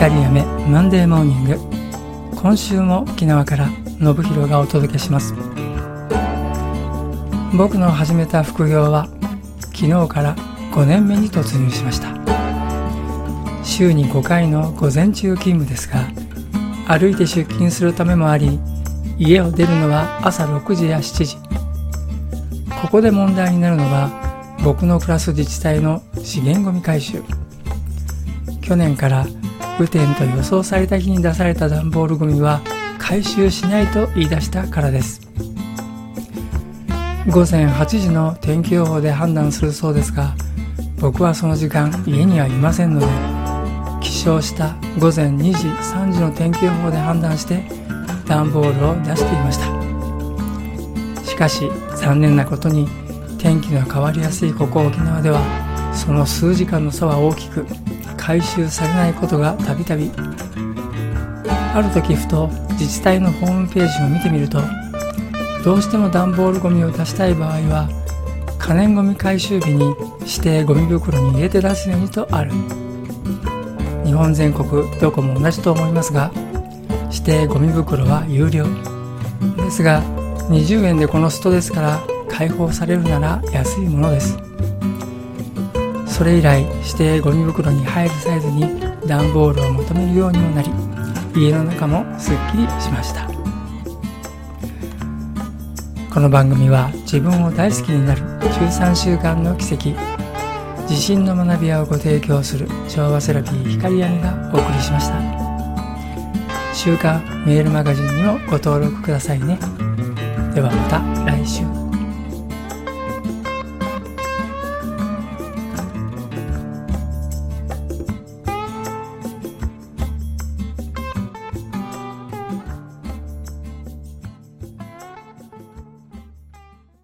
光やめマンデーモーニング今週も沖縄から信弘がお届けします。僕の始めた副業は昨日から5年目に突入しました。週に5回の午前中勤務ですが歩いて出勤するためもあり家を出るのは朝6時や7時。ここで問題になるのは僕の暮らす自治体の資源ごみ回収。去年から雨天と予想された日に出された段ボールゴミは回収しないと言い出したからです。午前8時の天気予報で判断するそうですが僕はその時間家にはいませんので起床した午前2時3時の天気予報で判断して段ボールを出していました。しかし残念なことに天気の変わりやすいここ沖縄ではその数時間の差は大きく回収されないことがたびたび。ある時ふと自治体のホームページを見てみるとどうしても段ボールゴミを出したい場合は可燃ゴミ回収日に指定ゴミ袋に入れて出すようにとある。日本全国どこも同じと思いますが指定ゴミ袋は有料。ですが20円でこのストレスから解放されるなら安いものです。それ以来指定ゴミ袋に入るサイズに段ボールを求めるようにもなり家の中もすっきりしました。この番組は自分を大好きになる13週間の奇跡自信の学び屋をご提供する昭和セラピー光闇がお送りしました。週刊メールマガジンにもご登録くださいね。ではまた来週。